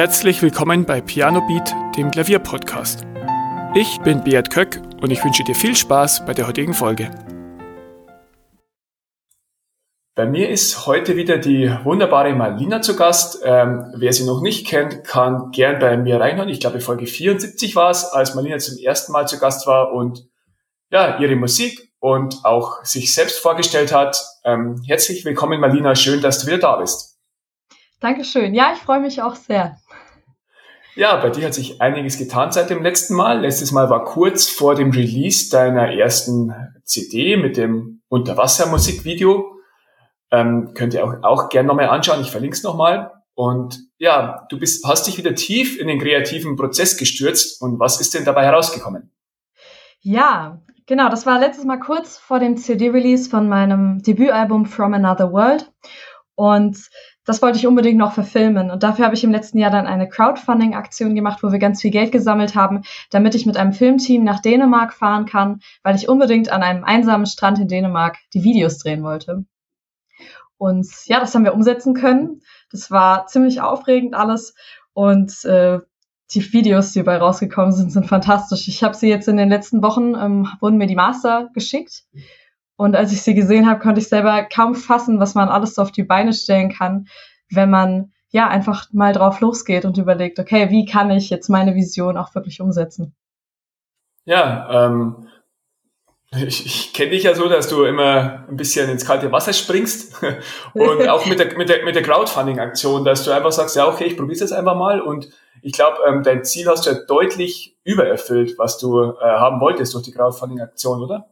Herzlich willkommen bei Piano Beat, dem Klavierpodcast. Ich bin Beat Köck und ich wünsche dir viel Spaß bei der heutigen Folge. Bei mir ist heute wieder die wunderbare Malina zu Gast. Ähm, wer sie noch nicht kennt, kann gern bei mir reinhören. Ich glaube, Folge 74 war es, als Malina zum ersten Mal zu Gast war und ja, ihre Musik und auch sich selbst vorgestellt hat. Ähm, herzlich willkommen, Malina. Schön, dass du wieder da bist. Dankeschön. Ja, ich freue mich auch sehr. Ja, bei dir hat sich einiges getan seit dem letzten Mal. Letztes Mal war kurz vor dem Release deiner ersten CD mit dem Unterwassermusikvideo. Ähm, könnt ihr auch, auch gerne nochmal anschauen. Ich verlinke es nochmal. Und ja, du bist, hast dich wieder tief in den kreativen Prozess gestürzt. Und was ist denn dabei herausgekommen? Ja, Genau, das war letztes Mal kurz vor dem CD-Release von meinem Debütalbum From Another World. Und das wollte ich unbedingt noch verfilmen. Und dafür habe ich im letzten Jahr dann eine Crowdfunding-Aktion gemacht, wo wir ganz viel Geld gesammelt haben, damit ich mit einem Filmteam nach Dänemark fahren kann, weil ich unbedingt an einem einsamen Strand in Dänemark die Videos drehen wollte. Und ja, das haben wir umsetzen können. Das war ziemlich aufregend alles. Und äh, die Videos, die dabei rausgekommen sind, sind fantastisch. Ich habe sie jetzt in den letzten Wochen, ähm, wurden mir die Master geschickt. Und als ich sie gesehen habe, konnte ich selber kaum fassen, was man alles so auf die Beine stellen kann, wenn man ja einfach mal drauf losgeht und überlegt, okay, wie kann ich jetzt meine Vision auch wirklich umsetzen? Ja, ähm, ich, ich kenne dich ja so, dass du immer ein bisschen ins kalte Wasser springst und auch mit der, mit der, mit der Crowdfunding-Aktion, dass du einfach sagst, ja, okay, ich probiere es einfach mal und ich glaube, ähm, dein Ziel hast du ja deutlich übererfüllt, was du äh, haben wolltest durch die Crowdfunding-Aktion, oder?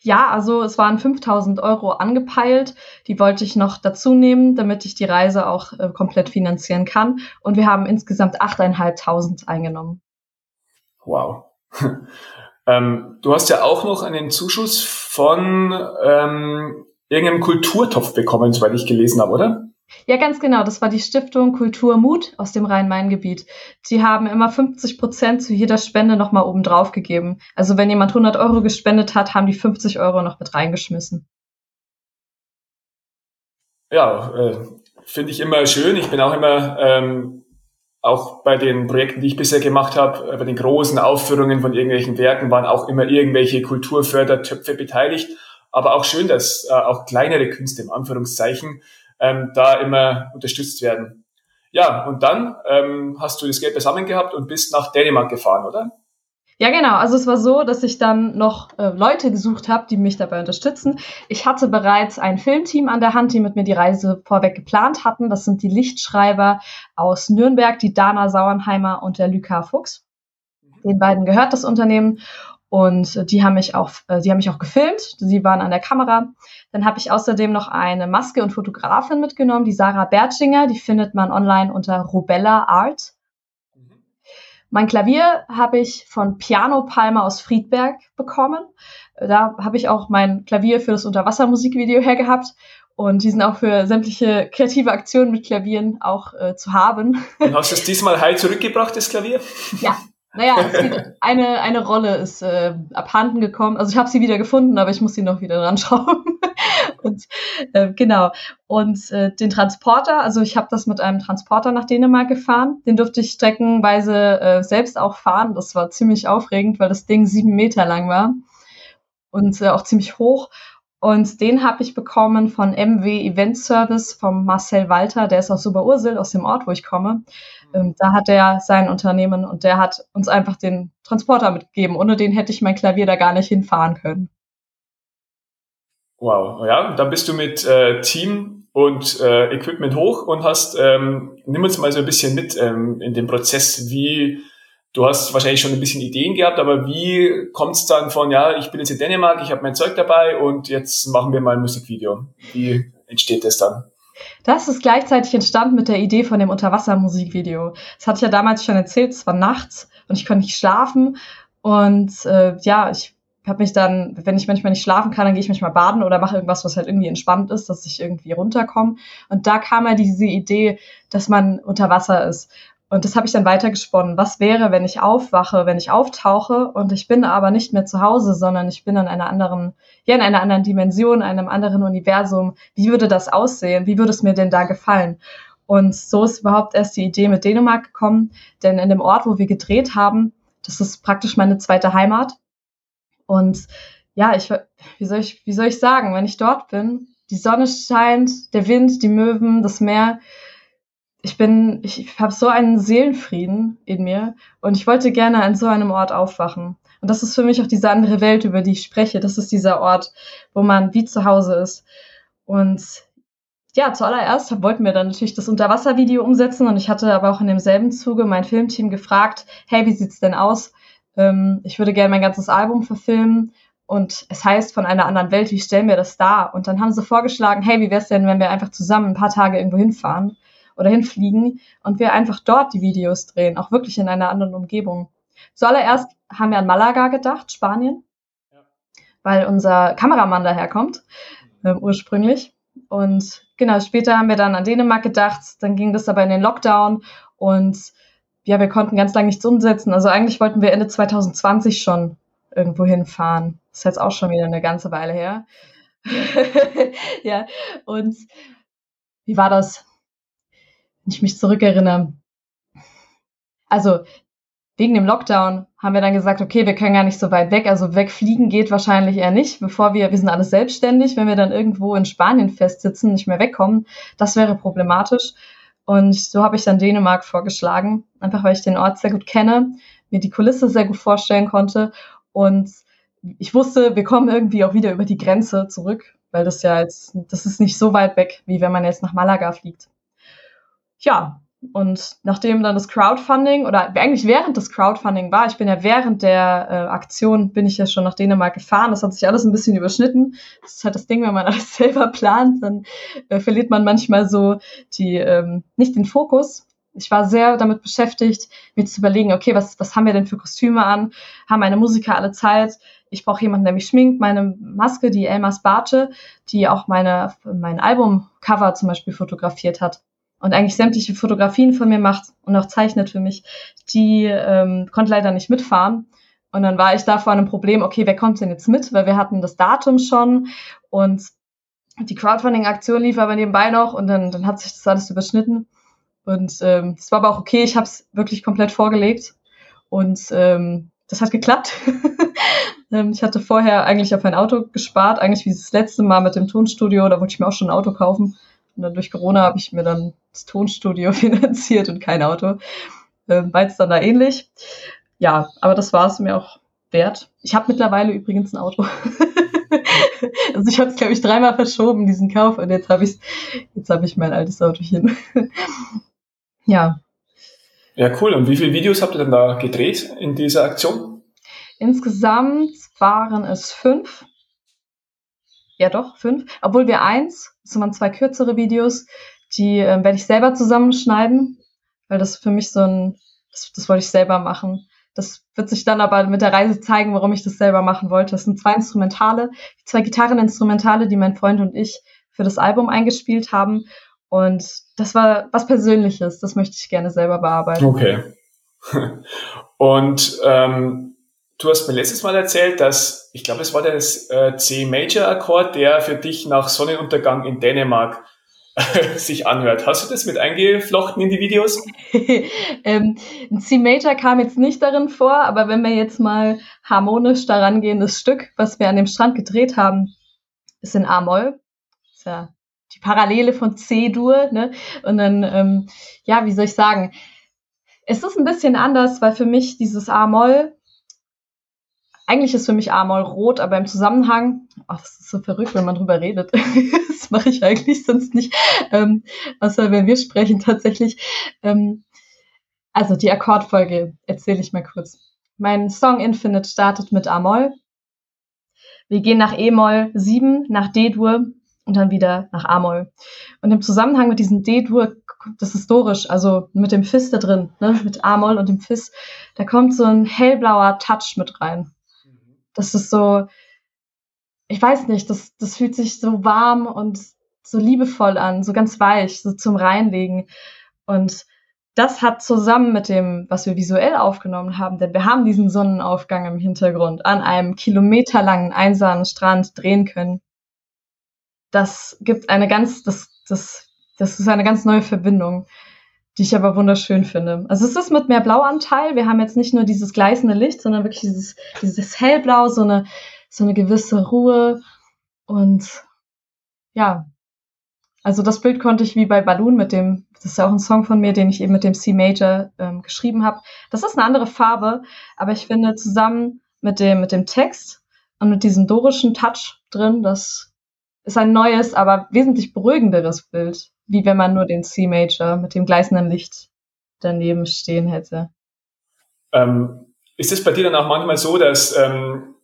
Ja, also es waren 5000 Euro angepeilt. Die wollte ich noch dazu nehmen, damit ich die Reise auch äh, komplett finanzieren kann. Und wir haben insgesamt 8.500 eingenommen. Wow. ähm, du hast ja auch noch einen Zuschuss von ähm, irgendeinem Kulturtopf bekommen, soweit ich gelesen habe, oder? Ja, ganz genau. Das war die Stiftung Kulturmut aus dem Rhein-Main-Gebiet. Die haben immer 50 Prozent zu jeder Spende nochmal oben drauf gegeben. Also wenn jemand 100 Euro gespendet hat, haben die 50 Euro noch mit reingeschmissen. Ja, äh, finde ich immer schön. Ich bin auch immer, ähm, auch bei den Projekten, die ich bisher gemacht habe, äh, bei den großen Aufführungen von irgendwelchen Werken waren auch immer irgendwelche Kulturfördertöpfe beteiligt. Aber auch schön, dass äh, auch kleinere Künste im Anführungszeichen ähm, da immer unterstützt werden. Ja, und dann ähm, hast du das Geld beisammen gehabt und bist nach Dänemark gefahren, oder? Ja, genau. Also es war so, dass ich dann noch äh, Leute gesucht habe, die mich dabei unterstützen. Ich hatte bereits ein Filmteam an der Hand, die mit mir die Reise vorweg geplant hatten. Das sind die Lichtschreiber aus Nürnberg, die Dana Sauernheimer und der Luca Fuchs. Den beiden gehört das Unternehmen. Und die haben mich auch, äh, die haben mich auch gefilmt. Sie waren an der Kamera. Dann habe ich außerdem noch eine Maske und Fotografin mitgenommen, die Sarah Bertschinger. Die findet man online unter Robella Art. Mein Klavier habe ich von Piano Palmer aus Friedberg bekommen. Da habe ich auch mein Klavier für das Unterwassermusikvideo hergehabt. Und die sind auch für sämtliche kreative Aktionen mit Klavieren auch äh, zu haben. Und hast du es diesmal heil zurückgebracht, das Klavier? Ja, naja, eine, eine Rolle ist äh, abhanden gekommen. Also ich habe sie wieder gefunden, aber ich muss sie noch wieder dran schrauben. und äh, genau. Und äh, den Transporter, also ich habe das mit einem Transporter nach Dänemark gefahren. Den durfte ich streckenweise äh, selbst auch fahren. Das war ziemlich aufregend, weil das Ding sieben Meter lang war und äh, auch ziemlich hoch. Und den habe ich bekommen von MW Event Service vom Marcel Walter, der ist aus Oberursel, aus dem Ort, wo ich komme. Ähm, da hat er sein Unternehmen und der hat uns einfach den Transporter mitgegeben. Ohne den hätte ich mein Klavier da gar nicht hinfahren können. Wow, ja, dann bist du mit äh, Team und äh, Equipment hoch und hast, ähm, nimm uns mal so ein bisschen mit ähm, in den Prozess, wie du hast wahrscheinlich schon ein bisschen Ideen gehabt, aber wie kommt es dann von, ja, ich bin jetzt in Dänemark, ich habe mein Zeug dabei und jetzt machen wir mal ein Musikvideo. Wie entsteht das dann? Das ist gleichzeitig entstanden mit der Idee von dem Unterwasser-Musikvideo. Das hatte ich ja damals schon erzählt, es war nachts und ich konnte nicht schlafen. Und äh, ja, ich habe mich dann, wenn ich manchmal nicht schlafen kann, dann gehe ich manchmal baden oder mache irgendwas, was halt irgendwie entspannt ist, dass ich irgendwie runterkomme. Und da kam ja diese Idee, dass man unter Wasser ist. Und das habe ich dann weitergesponnen. Was wäre, wenn ich aufwache, wenn ich auftauche und ich bin aber nicht mehr zu Hause, sondern ich bin in einer anderen, ja, in einer anderen Dimension, einem anderen Universum. Wie würde das aussehen? Wie würde es mir denn da gefallen? Und so ist überhaupt erst die Idee mit Dänemark gekommen, denn in dem Ort, wo wir gedreht haben, das ist praktisch meine zweite Heimat. Und ja, ich, wie soll ich, wie soll ich sagen, wenn ich dort bin, die Sonne scheint, der Wind, die Möwen, das Meer, ich bin, ich, ich habe so einen Seelenfrieden in mir und ich wollte gerne an so einem Ort aufwachen. Und das ist für mich auch diese andere Welt, über die ich spreche. Das ist dieser Ort, wo man wie zu Hause ist. Und ja, zuallererst wollten wir dann natürlich das Unterwasservideo umsetzen und ich hatte aber auch in demselben Zuge mein Filmteam gefragt, hey, wie sieht's denn aus? Ähm, ich würde gerne mein ganzes Album verfilmen und es heißt von einer anderen Welt, wie stellen wir das dar? Und dann haben sie vorgeschlagen, hey, wie wär's denn, wenn wir einfach zusammen ein paar Tage irgendwo hinfahren oder hinfliegen und wir einfach dort die Videos drehen, auch wirklich in einer anderen Umgebung. Zuallererst haben wir an Malaga gedacht, Spanien, ja. weil unser Kameramann daherkommt, äh, ursprünglich. Und genau, später haben wir dann an Dänemark gedacht, dann ging das aber in den Lockdown und ja, wir konnten ganz lange nichts umsetzen. Also eigentlich wollten wir Ende 2020 schon irgendwo hinfahren. Das ist jetzt auch schon wieder eine ganze Weile her. ja, und wie war das? Wenn ich mich zurückerinnere. Also wegen dem Lockdown haben wir dann gesagt, okay, wir können gar nicht so weit weg. Also wegfliegen geht wahrscheinlich eher nicht, bevor wir, wir sind alles selbstständig, wenn wir dann irgendwo in Spanien festsitzen, nicht mehr wegkommen, das wäre problematisch. Und so habe ich dann Dänemark vorgeschlagen, einfach weil ich den Ort sehr gut kenne, mir die Kulisse sehr gut vorstellen konnte und ich wusste, wir kommen irgendwie auch wieder über die Grenze zurück, weil das ja jetzt, das ist nicht so weit weg, wie wenn man jetzt nach Malaga fliegt. Ja, und nachdem dann das Crowdfunding oder eigentlich während das Crowdfunding war, ich bin ja während der äh, Aktion bin ich ja schon nach Dänemark gefahren. Das hat sich alles ein bisschen überschnitten. Das ist halt das Ding, wenn man alles selber plant, dann äh, verliert man manchmal so die ähm, nicht den Fokus. Ich war sehr damit beschäftigt, mir zu überlegen, okay, was was haben wir denn für Kostüme an? Haben meine Musiker alle Zeit? Ich brauche jemanden, der mich schminkt. Meine Maske, die Elmas Barthe, die auch meine mein Albumcover zum Beispiel fotografiert hat und eigentlich sämtliche Fotografien von mir macht und auch zeichnet für mich, die ähm, konnte leider nicht mitfahren. Und dann war ich da vor einem Problem, okay, wer kommt denn jetzt mit? Weil wir hatten das Datum schon und die Crowdfunding-Aktion lief aber nebenbei noch und dann, dann hat sich das alles überschnitten. Und ähm, das war aber auch okay, ich habe es wirklich komplett vorgelegt und ähm, das hat geklappt. ähm, ich hatte vorher eigentlich auf ein Auto gespart, eigentlich wie das letzte Mal mit dem Tonstudio, da wollte ich mir auch schon ein Auto kaufen. Und dann durch Corona habe ich mir dann das Tonstudio finanziert und kein Auto. Ähm, war jetzt dann da ähnlich. Ja, aber das war es mir auch wert. Ich habe mittlerweile übrigens ein Auto. also ich habe es, glaube ich, dreimal verschoben, diesen Kauf, und jetzt habe ich jetzt habe ich mein altes Auto hin. ja. Ja, cool. Und wie viele Videos habt ihr denn da gedreht in dieser Aktion? Insgesamt waren es fünf. Ja, doch, fünf. Obwohl wir eins, das waren zwei kürzere Videos, die äh, werde ich selber zusammenschneiden, weil das für mich so ein, das, das wollte ich selber machen. Das wird sich dann aber mit der Reise zeigen, warum ich das selber machen wollte. Das sind zwei Instrumentale, zwei Gitarreninstrumentale, die mein Freund und ich für das Album eingespielt haben. Und das war was Persönliches. Das möchte ich gerne selber bearbeiten. Okay. Und ähm, du hast mir letztes Mal erzählt, dass, ich glaube, es war der äh, C-Major-Akkord, der für dich nach Sonnenuntergang in Dänemark sich anhört. Hast du das mit eingeflochten in die Videos? ähm, C-Major kam jetzt nicht darin vor, aber wenn wir jetzt mal harmonisch daran gehen, das Stück, was wir an dem Strand gedreht haben, ist in A-Moll. Ist ja die Parallele von C-Dur, ne? Und dann, ähm, ja, wie soll ich sagen? Es ist ein bisschen anders, weil für mich dieses A-Moll eigentlich ist für mich A-Moll rot, aber im Zusammenhang, ach, das ist so verrückt, wenn man drüber redet. das mache ich eigentlich sonst nicht, ähm, außer wenn wir sprechen tatsächlich. Ähm, also die Akkordfolge erzähle ich mal kurz. Mein Song Infinite startet mit A-Moll. Wir gehen nach E-Moll 7, nach D-Dur und dann wieder nach A-Moll. Und im Zusammenhang mit diesem D-Dur, das ist historisch, also mit dem Fis da drin, ne, mit A-Moll und dem Fis, da kommt so ein hellblauer Touch mit rein. Das ist so, ich weiß nicht, das, das fühlt sich so warm und so liebevoll an, so ganz weich, so zum Reinlegen. Und das hat zusammen mit dem, was wir visuell aufgenommen haben, denn wir haben diesen Sonnenaufgang im Hintergrund an einem kilometerlangen einsamen Strand drehen können. Das gibt eine ganz, das, das das ist eine ganz neue Verbindung, die ich aber wunderschön finde. Also es ist mit mehr Blauanteil. Wir haben jetzt nicht nur dieses gleißende Licht, sondern wirklich dieses, dieses hellblau, so eine, so eine gewisse Ruhe und ja, also das Bild konnte ich wie bei Balloon mit dem, das ist ja auch ein Song von mir, den ich eben mit dem C Major ähm, geschrieben habe. Das ist eine andere Farbe, aber ich finde zusammen mit dem mit dem Text und mit diesem dorischen Touch drin, das ist ein neues, aber wesentlich beruhigenderes Bild, wie wenn man nur den C Major mit dem gleißenden Licht daneben stehen hätte. Ähm, ist es bei dir dann auch manchmal so, dass ähm,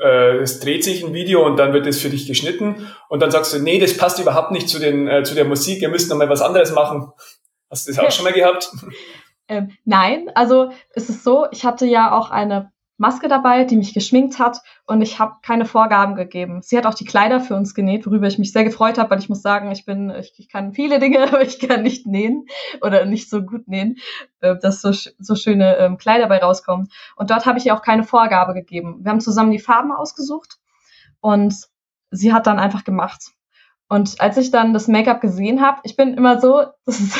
äh, es dreht sich ein Video und dann wird es für dich geschnitten und dann sagst du, nee, das passt überhaupt nicht zu, den, äh, zu der Musik, ihr müsst noch mal was anderes machen. Hast du das auch schon mal gehabt? Ähm, nein, also es ist so, ich hatte ja auch eine Maske dabei, die mich geschminkt hat und ich habe keine Vorgaben gegeben. Sie hat auch die Kleider für uns genäht, worüber ich mich sehr gefreut habe, weil ich muss sagen, ich bin, ich, ich kann viele Dinge, aber ich kann nicht nähen oder nicht so gut nähen, äh, dass so, so schöne ähm, Kleider bei rauskommen. Und dort habe ich ihr auch keine Vorgabe gegeben. Wir haben zusammen die Farben ausgesucht und sie hat dann einfach gemacht. Und als ich dann das Make-up gesehen habe, ich bin immer so, das ist,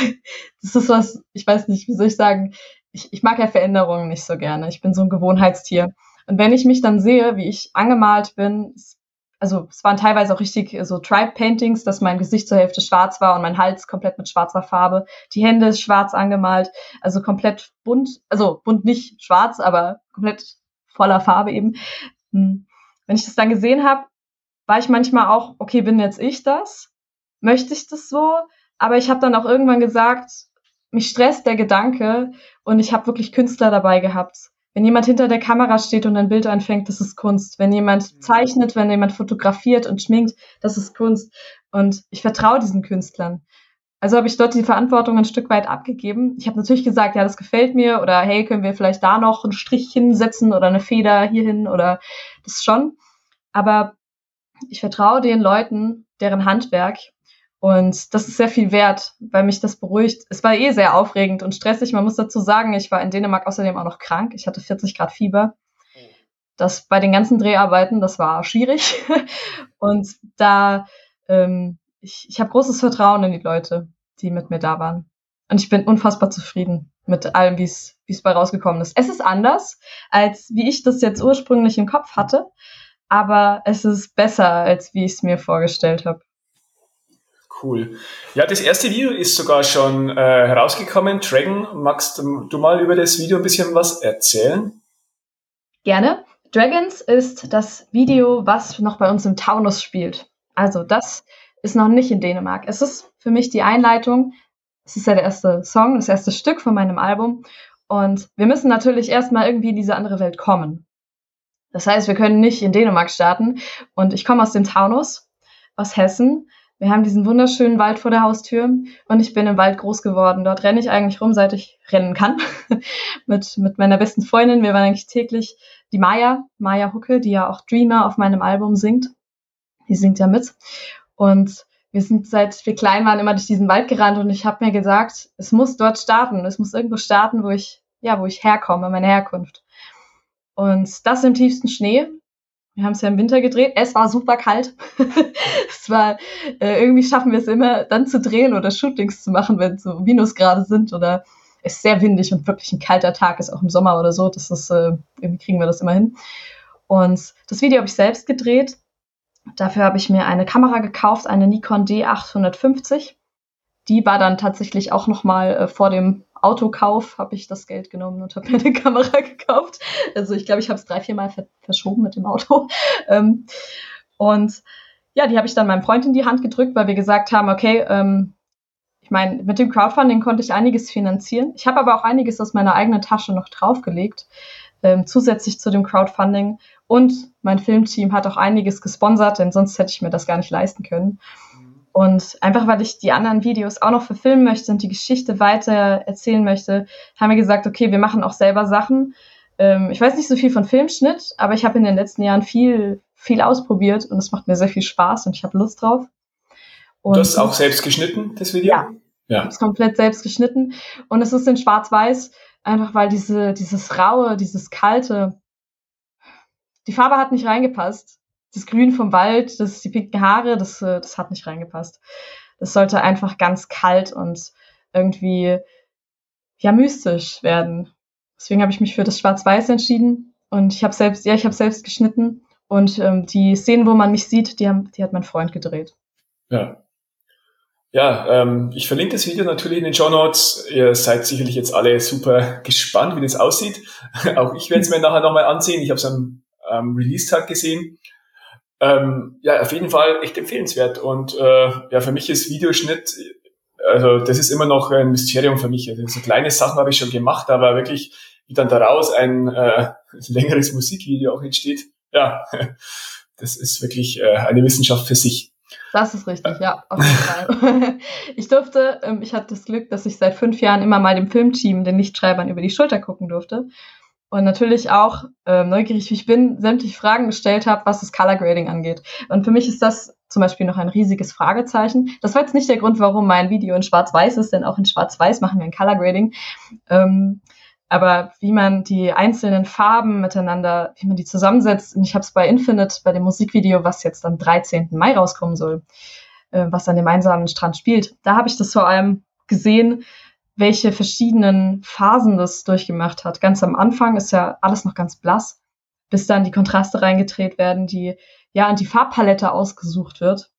das ist was, ich weiß nicht, wie soll ich sagen, ich, ich mag ja Veränderungen nicht so gerne. Ich bin so ein Gewohnheitstier. Und wenn ich mich dann sehe, wie ich angemalt bin, also es waren teilweise auch richtig so Tribe-Paintings, dass mein Gesicht zur Hälfte schwarz war und mein Hals komplett mit schwarzer Farbe, die Hände schwarz angemalt, also komplett bunt, also bunt nicht schwarz, aber komplett voller Farbe eben. Hm. Wenn ich das dann gesehen habe, war ich manchmal auch, okay, bin jetzt ich das? Möchte ich das so? Aber ich habe dann auch irgendwann gesagt, mich stresst der Gedanke und ich habe wirklich Künstler dabei gehabt. Wenn jemand hinter der Kamera steht und ein Bild anfängt, das ist Kunst. Wenn jemand mhm. zeichnet, wenn jemand fotografiert und schminkt, das ist Kunst. Und ich vertraue diesen Künstlern. Also habe ich dort die Verantwortung ein Stück weit abgegeben. Ich habe natürlich gesagt, ja, das gefällt mir oder hey, können wir vielleicht da noch einen Strich hinsetzen oder eine Feder hierhin oder das schon. Aber ich vertraue den Leuten, deren Handwerk und das ist sehr viel wert, weil mich das beruhigt. Es war eh sehr aufregend und stressig. Man muss dazu sagen, ich war in Dänemark außerdem auch noch krank. Ich hatte 40 Grad Fieber. Das bei den ganzen Dreharbeiten, das war schwierig. Und da, ähm, ich, ich habe großes Vertrauen in die Leute, die mit mir da waren. Und ich bin unfassbar zufrieden mit allem, wie es wie es bei rausgekommen ist. Es ist anders, als wie ich das jetzt ursprünglich im Kopf hatte, aber es ist besser, als wie ich es mir vorgestellt habe. Cool. Ja, das erste Video ist sogar schon äh, herausgekommen. Dragon, magst du mal über das Video ein bisschen was erzählen? Gerne. Dragons ist das Video, was noch bei uns im Taunus spielt. Also das ist noch nicht in Dänemark. Es ist für mich die Einleitung. Es ist ja der erste Song, das erste Stück von meinem Album. Und wir müssen natürlich erstmal irgendwie in diese andere Welt kommen. Das heißt, wir können nicht in Dänemark starten. Und ich komme aus dem Taunus, aus Hessen. Wir haben diesen wunderschönen Wald vor der Haustür und ich bin im Wald groß geworden. Dort renne ich eigentlich rum, seit ich rennen kann. mit, mit meiner besten Freundin. Wir waren eigentlich täglich die Maya, Maya Hucke, die ja auch Dreamer auf meinem Album singt. Die singt ja mit. Und wir sind seit wir klein waren immer durch diesen Wald gerannt und ich habe mir gesagt, es muss dort starten. Es muss irgendwo starten, wo ich, ja, wo ich herkomme, meine Herkunft. Und das im tiefsten Schnee. Wir haben es ja im Winter gedreht. Es war super kalt. es war, äh, irgendwie schaffen wir es immer, dann zu drehen oder Shootings zu machen, wenn so Minusgrade sind oder es sehr windig und wirklich ein kalter Tag ist, auch im Sommer oder so. Das ist, äh, irgendwie kriegen wir das immer hin. Und das Video habe ich selbst gedreht. Dafür habe ich mir eine Kamera gekauft, eine Nikon D850. Die war dann tatsächlich auch nochmal äh, vor dem Autokauf habe ich das Geld genommen und habe mir eine Kamera gekauft. Also ich glaube, ich habe es drei, vier Mal ver verschoben mit dem Auto. Ähm, und ja, die habe ich dann meinem Freund in die Hand gedrückt, weil wir gesagt haben, okay, ähm, ich meine, mit dem Crowdfunding konnte ich einiges finanzieren. Ich habe aber auch einiges aus meiner eigenen Tasche noch draufgelegt, ähm, zusätzlich zu dem Crowdfunding. Und mein Filmteam hat auch einiges gesponsert, denn sonst hätte ich mir das gar nicht leisten können. Und einfach weil ich die anderen Videos auch noch verfilmen möchte und die Geschichte weiter erzählen möchte, haben wir gesagt, okay, wir machen auch selber Sachen. Ähm, ich weiß nicht so viel von Filmschnitt, aber ich habe in den letzten Jahren viel, viel ausprobiert und es macht mir sehr viel Spaß und ich habe Lust drauf. Und du hast auch selbst geschnitten, das Video? Ja. Ja. Ich komplett selbst geschnitten. Und es ist in Schwarz-Weiß, einfach weil diese, dieses Raue, dieses Kalte, die Farbe hat nicht reingepasst das Grün vom Wald, das die pinken Haare, das, äh, das hat nicht reingepasst. Das sollte einfach ganz kalt und irgendwie ja mystisch werden. Deswegen habe ich mich für das Schwarz-Weiß entschieden und ich habe selbst, ja, ich habe selbst geschnitten und ähm, die Szenen, wo man mich sieht, die, haben, die hat mein Freund gedreht. Ja. Ja, ähm, ich verlinke das Video natürlich in den Show Notes. Ihr seid sicherlich jetzt alle super gespannt, wie das aussieht. Auch ich werde es mir nachher nochmal ansehen. Ich habe es am ähm, Release-Tag gesehen. Ähm, ja, auf jeden Fall echt empfehlenswert. Und äh, ja, für mich ist Videoschnitt, also das ist immer noch ein Mysterium für mich. Also so kleine Sachen habe ich schon gemacht, aber wirklich, wie dann daraus ein äh, längeres Musikvideo auch entsteht, ja, das ist wirklich äh, eine Wissenschaft für sich. Das ist richtig, ja, auf jeden Fall. ich durfte, ähm, ich hatte das Glück, dass ich seit fünf Jahren immer mal dem Filmteam, den Lichtschreibern, über die Schulter gucken durfte. Und natürlich auch, äh, neugierig wie ich bin, sämtliche Fragen gestellt habe, was das Color Grading angeht. Und für mich ist das zum Beispiel noch ein riesiges Fragezeichen. Das war jetzt nicht der Grund, warum mein Video in Schwarz-Weiß ist, denn auch in Schwarz-Weiß machen wir ein Color Grading. Ähm, aber wie man die einzelnen Farben miteinander, wie man die zusammensetzt, und ich habe es bei Infinite, bei dem Musikvideo, was jetzt am 13. Mai rauskommen soll, äh, was an dem einsamen Strand spielt, da habe ich das vor allem gesehen, welche verschiedenen Phasen das durchgemacht hat. Ganz am Anfang ist ja alles noch ganz blass, bis dann die Kontraste reingedreht werden, die ja und die Farbpalette ausgesucht wird.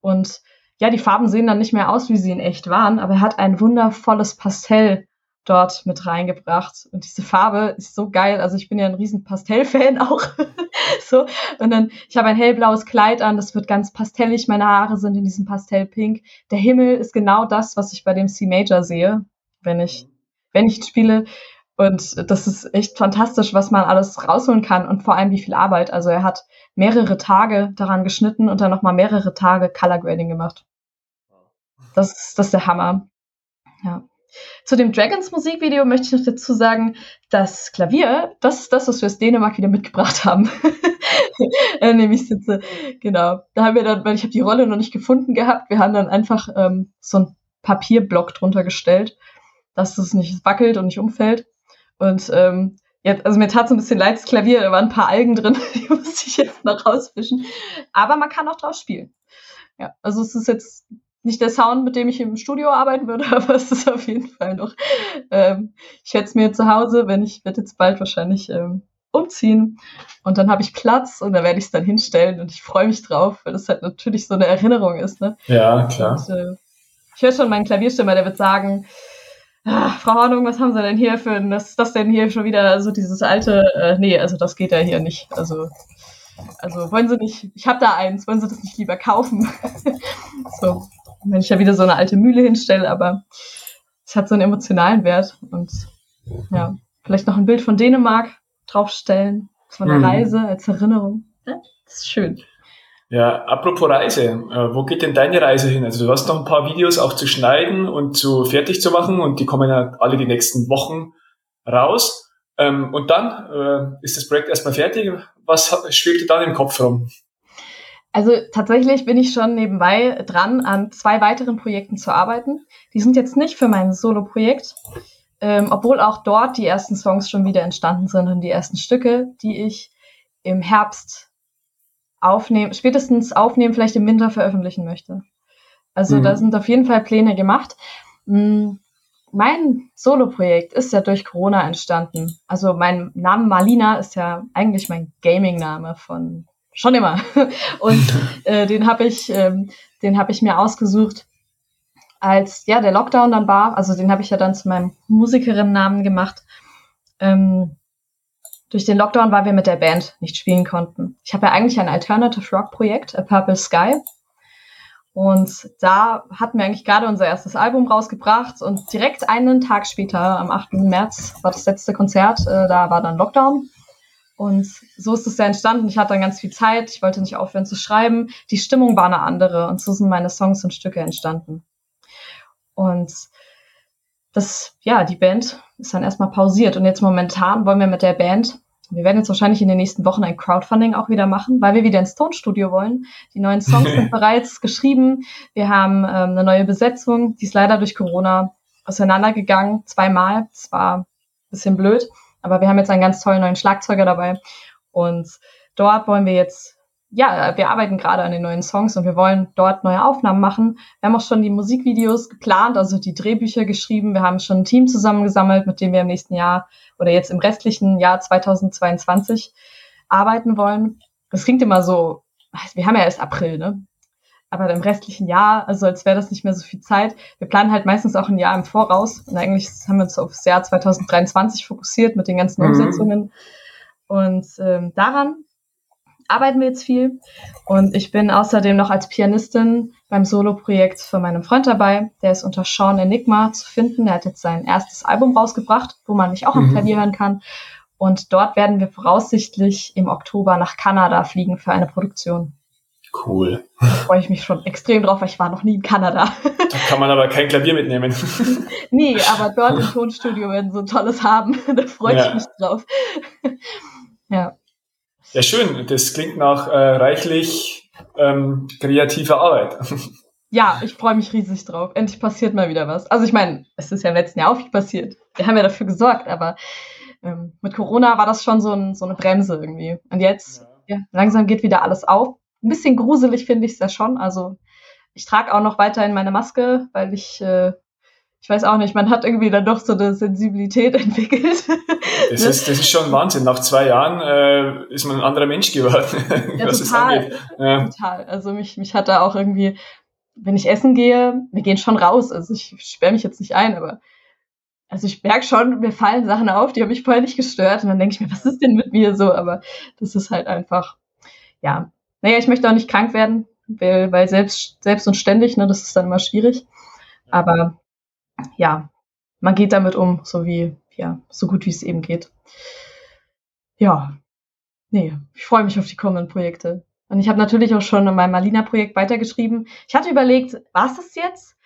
Und ja, die Farben sehen dann nicht mehr aus, wie sie in echt waren, aber er hat ein wundervolles Pastell dort mit reingebracht. Und diese Farbe ist so geil. Also ich bin ja ein riesen Pastell-Fan auch. so. Und dann, ich habe ein hellblaues Kleid an, das wird ganz pastellig. Meine Haare sind in diesem Pastellpink. Der Himmel ist genau das, was ich bei dem C-Major sehe, wenn ich, wenn ich spiele. Und das ist echt fantastisch, was man alles rausholen kann und vor allem wie viel Arbeit. Also er hat mehrere Tage daran geschnitten und dann nochmal mehrere Tage Color Grading gemacht. Das, das ist der Hammer. Ja. Zu dem Dragons Musikvideo möchte ich noch dazu sagen, das Klavier, das ist das, was wir aus Dänemark wieder mitgebracht haben. äh, nämlich sitze, genau. Da haben wir dann, weil ich habe die Rolle noch nicht gefunden gehabt, wir haben dann einfach ähm, so ein Papierblock drunter gestellt, dass es nicht wackelt und nicht umfällt. Und ähm, jetzt, also mir tat es ein bisschen leid, das Klavier, da waren ein paar Algen drin, die musste ich jetzt noch rausfischen. Aber man kann auch drauf spielen. Ja, also es ist jetzt nicht der Sound, mit dem ich im Studio arbeiten würde, aber es ist auf jeden Fall noch. Ähm, ich werde es mir zu Hause, wenn ich werde jetzt bald wahrscheinlich ähm, umziehen und dann habe ich Platz und da werde ich es dann hinstellen und ich freue mich drauf, weil das halt natürlich so eine Erinnerung ist. Ne? Ja, klar. Und, äh, ich höre schon meinen Klavierstimmer, der wird sagen, ah, Frau Hornung, was haben Sie denn hier für ein, was ist das denn hier schon wieder so dieses alte, äh, nee, also das geht ja hier nicht. Also also wollen Sie nicht, ich habe da eins, wollen Sie das nicht lieber kaufen? so, wenn ich ja wieder so eine alte Mühle hinstelle, aber es hat so einen emotionalen Wert und ja, vielleicht noch ein Bild von Dänemark draufstellen, von der mhm. Reise als Erinnerung. Ja, das ist schön. Ja, apropos Reise, äh, wo geht denn deine Reise hin? Also du hast noch ein paar Videos auch zu schneiden und zu fertig zu machen und die kommen ja alle die nächsten Wochen raus. Ähm, und dann äh, ist das Projekt erstmal fertig. Was schwebt dir dann im Kopf rum? Also tatsächlich bin ich schon nebenbei dran, an zwei weiteren Projekten zu arbeiten. Die sind jetzt nicht für mein Solo-Projekt, ähm, obwohl auch dort die ersten Songs schon wieder entstanden sind und die ersten Stücke, die ich im Herbst aufnehmen, spätestens aufnehmen, vielleicht im Winter veröffentlichen möchte. Also mhm. da sind auf jeden Fall Pläne gemacht. Mhm. Mein Solo-Projekt ist ja durch Corona entstanden. Also mein Name Marlina ist ja eigentlich mein Gaming-Name von schon immer. Und äh, den habe ich, ähm, den habe ich mir ausgesucht, als ja der Lockdown dann war. Also den habe ich ja dann zu meinem Musikerinnennamen gemacht. Ähm, durch den Lockdown, weil wir mit der Band nicht spielen konnten. Ich habe ja eigentlich ein Alternative Rock Projekt, A Purple Sky. Und da hatten wir eigentlich gerade unser erstes Album rausgebracht und direkt einen Tag später, am 8. März, war das letzte Konzert, äh, da war dann Lockdown. Und so ist es ja entstanden. Ich hatte dann ganz viel Zeit. Ich wollte nicht aufhören zu schreiben. Die Stimmung war eine andere. Und so sind meine Songs und Stücke entstanden. Und das, ja, die Band ist dann erstmal pausiert. Und jetzt momentan wollen wir mit der Band, wir werden jetzt wahrscheinlich in den nächsten Wochen ein Crowdfunding auch wieder machen, weil wir wieder ins Tonstudio wollen. Die neuen Songs sind bereits geschrieben. Wir haben ähm, eine neue Besetzung. Die ist leider durch Corona auseinandergegangen. Zweimal. Das war ein bisschen blöd. Aber wir haben jetzt einen ganz tollen neuen Schlagzeuger dabei. Und dort wollen wir jetzt ja, wir arbeiten gerade an den neuen Songs und wir wollen dort neue Aufnahmen machen. Wir haben auch schon die Musikvideos geplant, also die Drehbücher geschrieben. Wir haben schon ein Team zusammengesammelt, mit dem wir im nächsten Jahr oder jetzt im restlichen Jahr 2022 arbeiten wollen. Das klingt immer so, wir haben ja erst April, ne? Aber im restlichen Jahr, also als wäre das nicht mehr so viel Zeit. Wir planen halt meistens auch ein Jahr im Voraus. Und eigentlich haben wir uns aufs Jahr 2023 fokussiert mit den ganzen mhm. Umsetzungen. Und ähm, daran arbeiten wir jetzt viel. Und ich bin außerdem noch als Pianistin beim Solo-Projekt von meinem Freund dabei. Der ist unter Sean Enigma zu finden. Er hat jetzt sein erstes Album rausgebracht, wo man mich auch am mhm. Klavier hören kann. Und dort werden wir voraussichtlich im Oktober nach Kanada fliegen für eine Produktion. Cool. Da freue ich mich schon extrem drauf, weil ich war noch nie in Kanada. Da kann man aber kein Klavier mitnehmen. nee, aber dort im Tonstudio werden so ein tolles haben. da freue ich ja. mich drauf. ja. Ja, schön. Das klingt nach äh, reichlich ähm, kreativer Arbeit. Ja, ich freue mich riesig drauf. Endlich passiert mal wieder was. Also ich meine, es ist ja im letzten Jahr auch viel passiert. Wir haben ja dafür gesorgt, aber ähm, mit Corona war das schon so, ein, so eine Bremse irgendwie. Und jetzt, ja. ja langsam geht wieder alles auf. Ein bisschen gruselig finde ich es ja schon. Also ich trage auch noch weiterhin meine Maske, weil ich äh, ich weiß auch nicht, man hat irgendwie dann doch so eine Sensibilität entwickelt. Das ist, das ist schon Wahnsinn. Nach zwei Jahren äh, ist man ein anderer Mensch geworden, ja, total. Ja. Total. Also mich, mich hat da auch irgendwie, wenn ich essen gehe, wir gehen schon raus. Also ich sperre mich jetzt nicht ein, aber also ich merke schon, mir fallen Sachen auf, die haben mich vorher nicht gestört. Und dann denke ich mir, was ist denn mit mir so? Aber das ist halt einfach, ja. Naja, ich möchte auch nicht krank werden, weil, weil selbst, selbst und ständig, ne, das ist dann immer schwierig. Aber ja, man geht damit um, so wie, ja, so gut wie es eben geht. Ja, nee, ich freue mich auf die kommenden Projekte. Und ich habe natürlich auch schon in meinem Malina-Projekt weitergeschrieben. Ich hatte überlegt, war es das jetzt?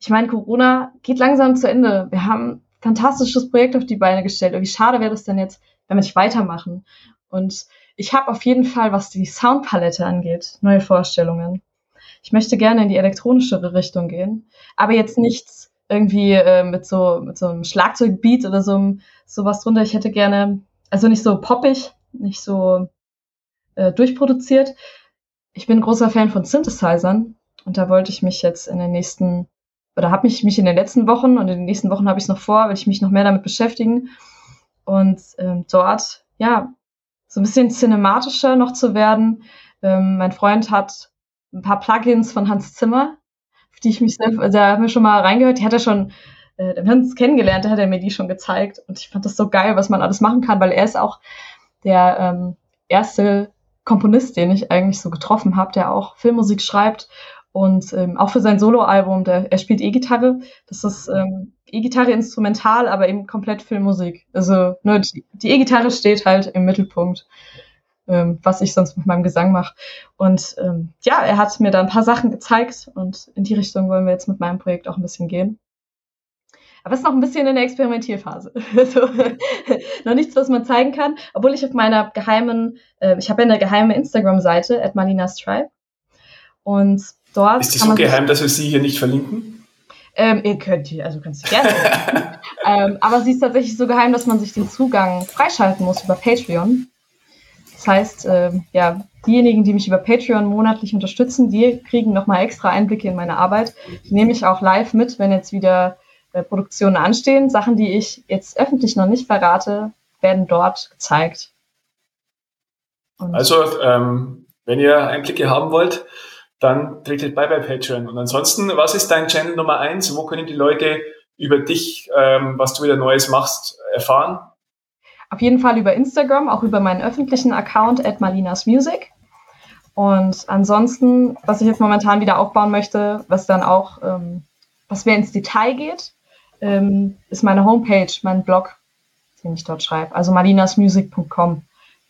Ich meine, Corona geht langsam zu Ende. Wir haben ein fantastisches Projekt auf die Beine gestellt. Und wie schade wäre das denn jetzt, wenn wir nicht weitermachen? Und ich habe auf jeden Fall, was die Soundpalette angeht, neue Vorstellungen. Ich möchte gerne in die elektronischere Richtung gehen, aber jetzt nichts irgendwie äh, mit so mit so einem Schlagzeugbeat oder so sowas drunter. Ich hätte gerne, also nicht so poppig, nicht so äh, durchproduziert. Ich bin großer Fan von Synthesizern und da wollte ich mich jetzt in den nächsten oder habe mich mich in den letzten Wochen und in den nächsten Wochen habe ich es noch vor, will ich mich noch mehr damit beschäftigen und ähm, dort ja so ein bisschen cinematischer noch zu werden. Ähm, mein Freund hat ein paar Plugins von Hans Zimmer die ich mich sehr, also da haben wir schon mal reingehört, die hat er schon, äh, wir haben uns kennengelernt, da hat er mir die schon gezeigt und ich fand das so geil, was man alles machen kann, weil er ist auch der ähm, erste Komponist, den ich eigentlich so getroffen habe, der auch Filmmusik schreibt und ähm, auch für sein Soloalbum, der er spielt E-Gitarre, das ist ähm, E-Gitarre instrumental, aber eben komplett Filmmusik. Also ne, die E-Gitarre steht halt im Mittelpunkt ähm, was ich sonst mit meinem Gesang mache. Und ähm, ja, er hat mir da ein paar Sachen gezeigt und in die Richtung wollen wir jetzt mit meinem Projekt auch ein bisschen gehen. Aber es ist noch ein bisschen in der Experimentierphase. so, noch nichts, was man zeigen kann. Obwohl ich auf meiner geheimen, äh, ich habe ja eine geheime Instagram-Seite, at Malina's Tribe. Und dort. Ist die so geheim, dass wir sie hier nicht verlinken? Ähm, ihr könnt die, also könnt sie gerne. ähm, aber sie ist tatsächlich so geheim, dass man sich den Zugang freischalten muss über Patreon. Das heißt, äh, ja, diejenigen, die mich über Patreon monatlich unterstützen, die kriegen nochmal extra Einblicke in meine Arbeit. Die nehme ich auch live mit, wenn jetzt wieder äh, Produktionen anstehen. Sachen, die ich jetzt öffentlich noch nicht verrate, werden dort gezeigt. Und also, ähm, wenn ihr Einblicke haben wollt, dann tretet bei bei Patreon. Und ansonsten, was ist dein Channel Nummer eins? Wo können die Leute über dich, ähm, was du wieder Neues machst, erfahren? Auf jeden Fall über Instagram, auch über meinen öffentlichen Account at Malinas Music. Und ansonsten, was ich jetzt momentan wieder aufbauen möchte, was dann auch, ähm, was mehr ins Detail geht, ähm, ist meine Homepage, mein Blog, den ich dort schreibe. Also malinasmusic.com.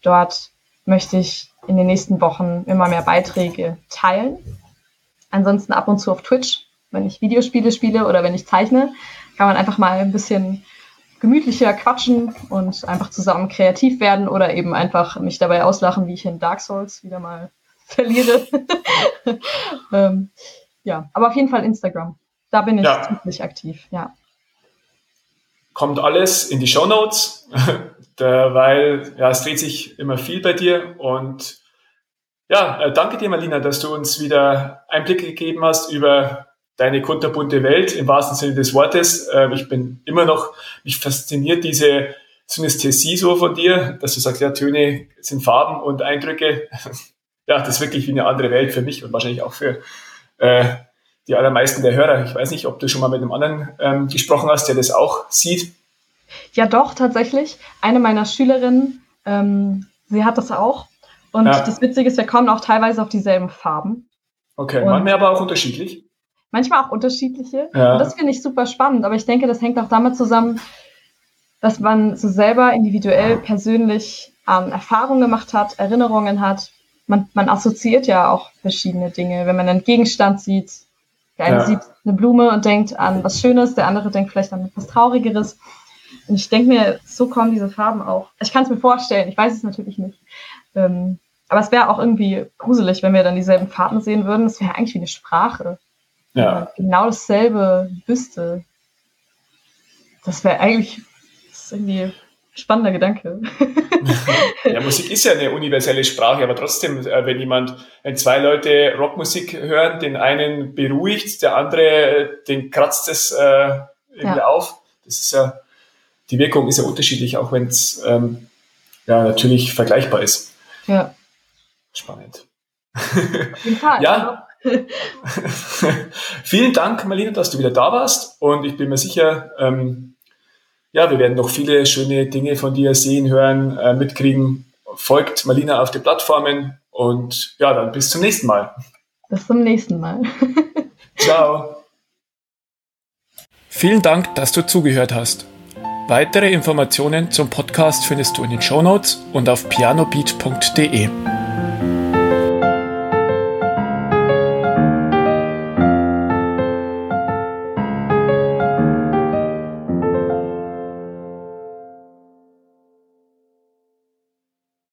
Dort möchte ich in den nächsten Wochen immer mehr Beiträge teilen. Ansonsten ab und zu auf Twitch, wenn ich Videospiele spiele oder wenn ich zeichne, kann man einfach mal ein bisschen gemütlicher quatschen und einfach zusammen kreativ werden oder eben einfach mich dabei auslachen, wie ich in Dark Souls wieder mal verliere. ähm, ja, aber auf jeden Fall Instagram. Da bin ich ja. ziemlich aktiv, ja. Kommt alles in die Show Notes, weil ja, es dreht sich immer viel bei dir und Ja, äh, danke dir, Marlina, dass du uns wieder Einblicke gegeben hast über deine kunterbunte Welt im wahrsten Sinne des Wortes. Äh, ich bin immer noch, mich fasziniert diese Synästhesie so von dir, dass du sagst, ja, Töne sind Farben und Eindrücke. ja, das ist wirklich wie eine andere Welt für mich und wahrscheinlich auch für äh, die allermeisten der Hörer. Ich weiß nicht, ob du schon mal mit einem anderen ähm, gesprochen hast, der das auch sieht. Ja, doch, tatsächlich. Eine meiner Schülerinnen, ähm, sie hat das auch. Und ja. das Witzige ist, wir kommen auch teilweise auf dieselben Farben. Okay, und manchmal aber auch unterschiedlich. Manchmal auch unterschiedliche. Ja. Und das finde ich super spannend. Aber ich denke, das hängt auch damit zusammen, dass man so selber individuell, persönlich ähm, Erfahrungen gemacht hat, Erinnerungen hat. Man, man assoziiert ja auch verschiedene Dinge. Wenn man einen Gegenstand sieht, der eine ja. sieht eine Blume und denkt an was Schönes, der andere denkt vielleicht an etwas Traurigeres. Und ich denke mir, so kommen diese Farben auch. Ich kann es mir vorstellen, ich weiß es natürlich nicht. Ähm, aber es wäre auch irgendwie gruselig, wenn wir dann dieselben Farben sehen würden. Es wäre eigentlich wie eine Sprache. Ja. Genau dasselbe wüsste. Das wäre eigentlich das irgendwie ein spannender Gedanke. ja, Musik ist ja eine universelle Sprache, aber trotzdem, äh, wenn jemand, wenn zwei Leute Rockmusik hören, den einen beruhigt, der andere, den kratzt es äh, irgendwie ja. auf. Das ist ja die Wirkung ist ja unterschiedlich, auch wenn es ähm, ja natürlich vergleichbar ist. Ja. Spannend. ja. Vielen Dank, Marlene, dass du wieder da warst. Und ich bin mir sicher, ähm, ja, wir werden noch viele schöne Dinge von dir sehen, hören, äh, mitkriegen. Folgt Marlina auf den Plattformen und ja, dann bis zum nächsten Mal. Bis zum nächsten Mal. Ciao. Vielen Dank, dass du zugehört hast. Weitere Informationen zum Podcast findest du in den Shownotes und auf pianobeat.de.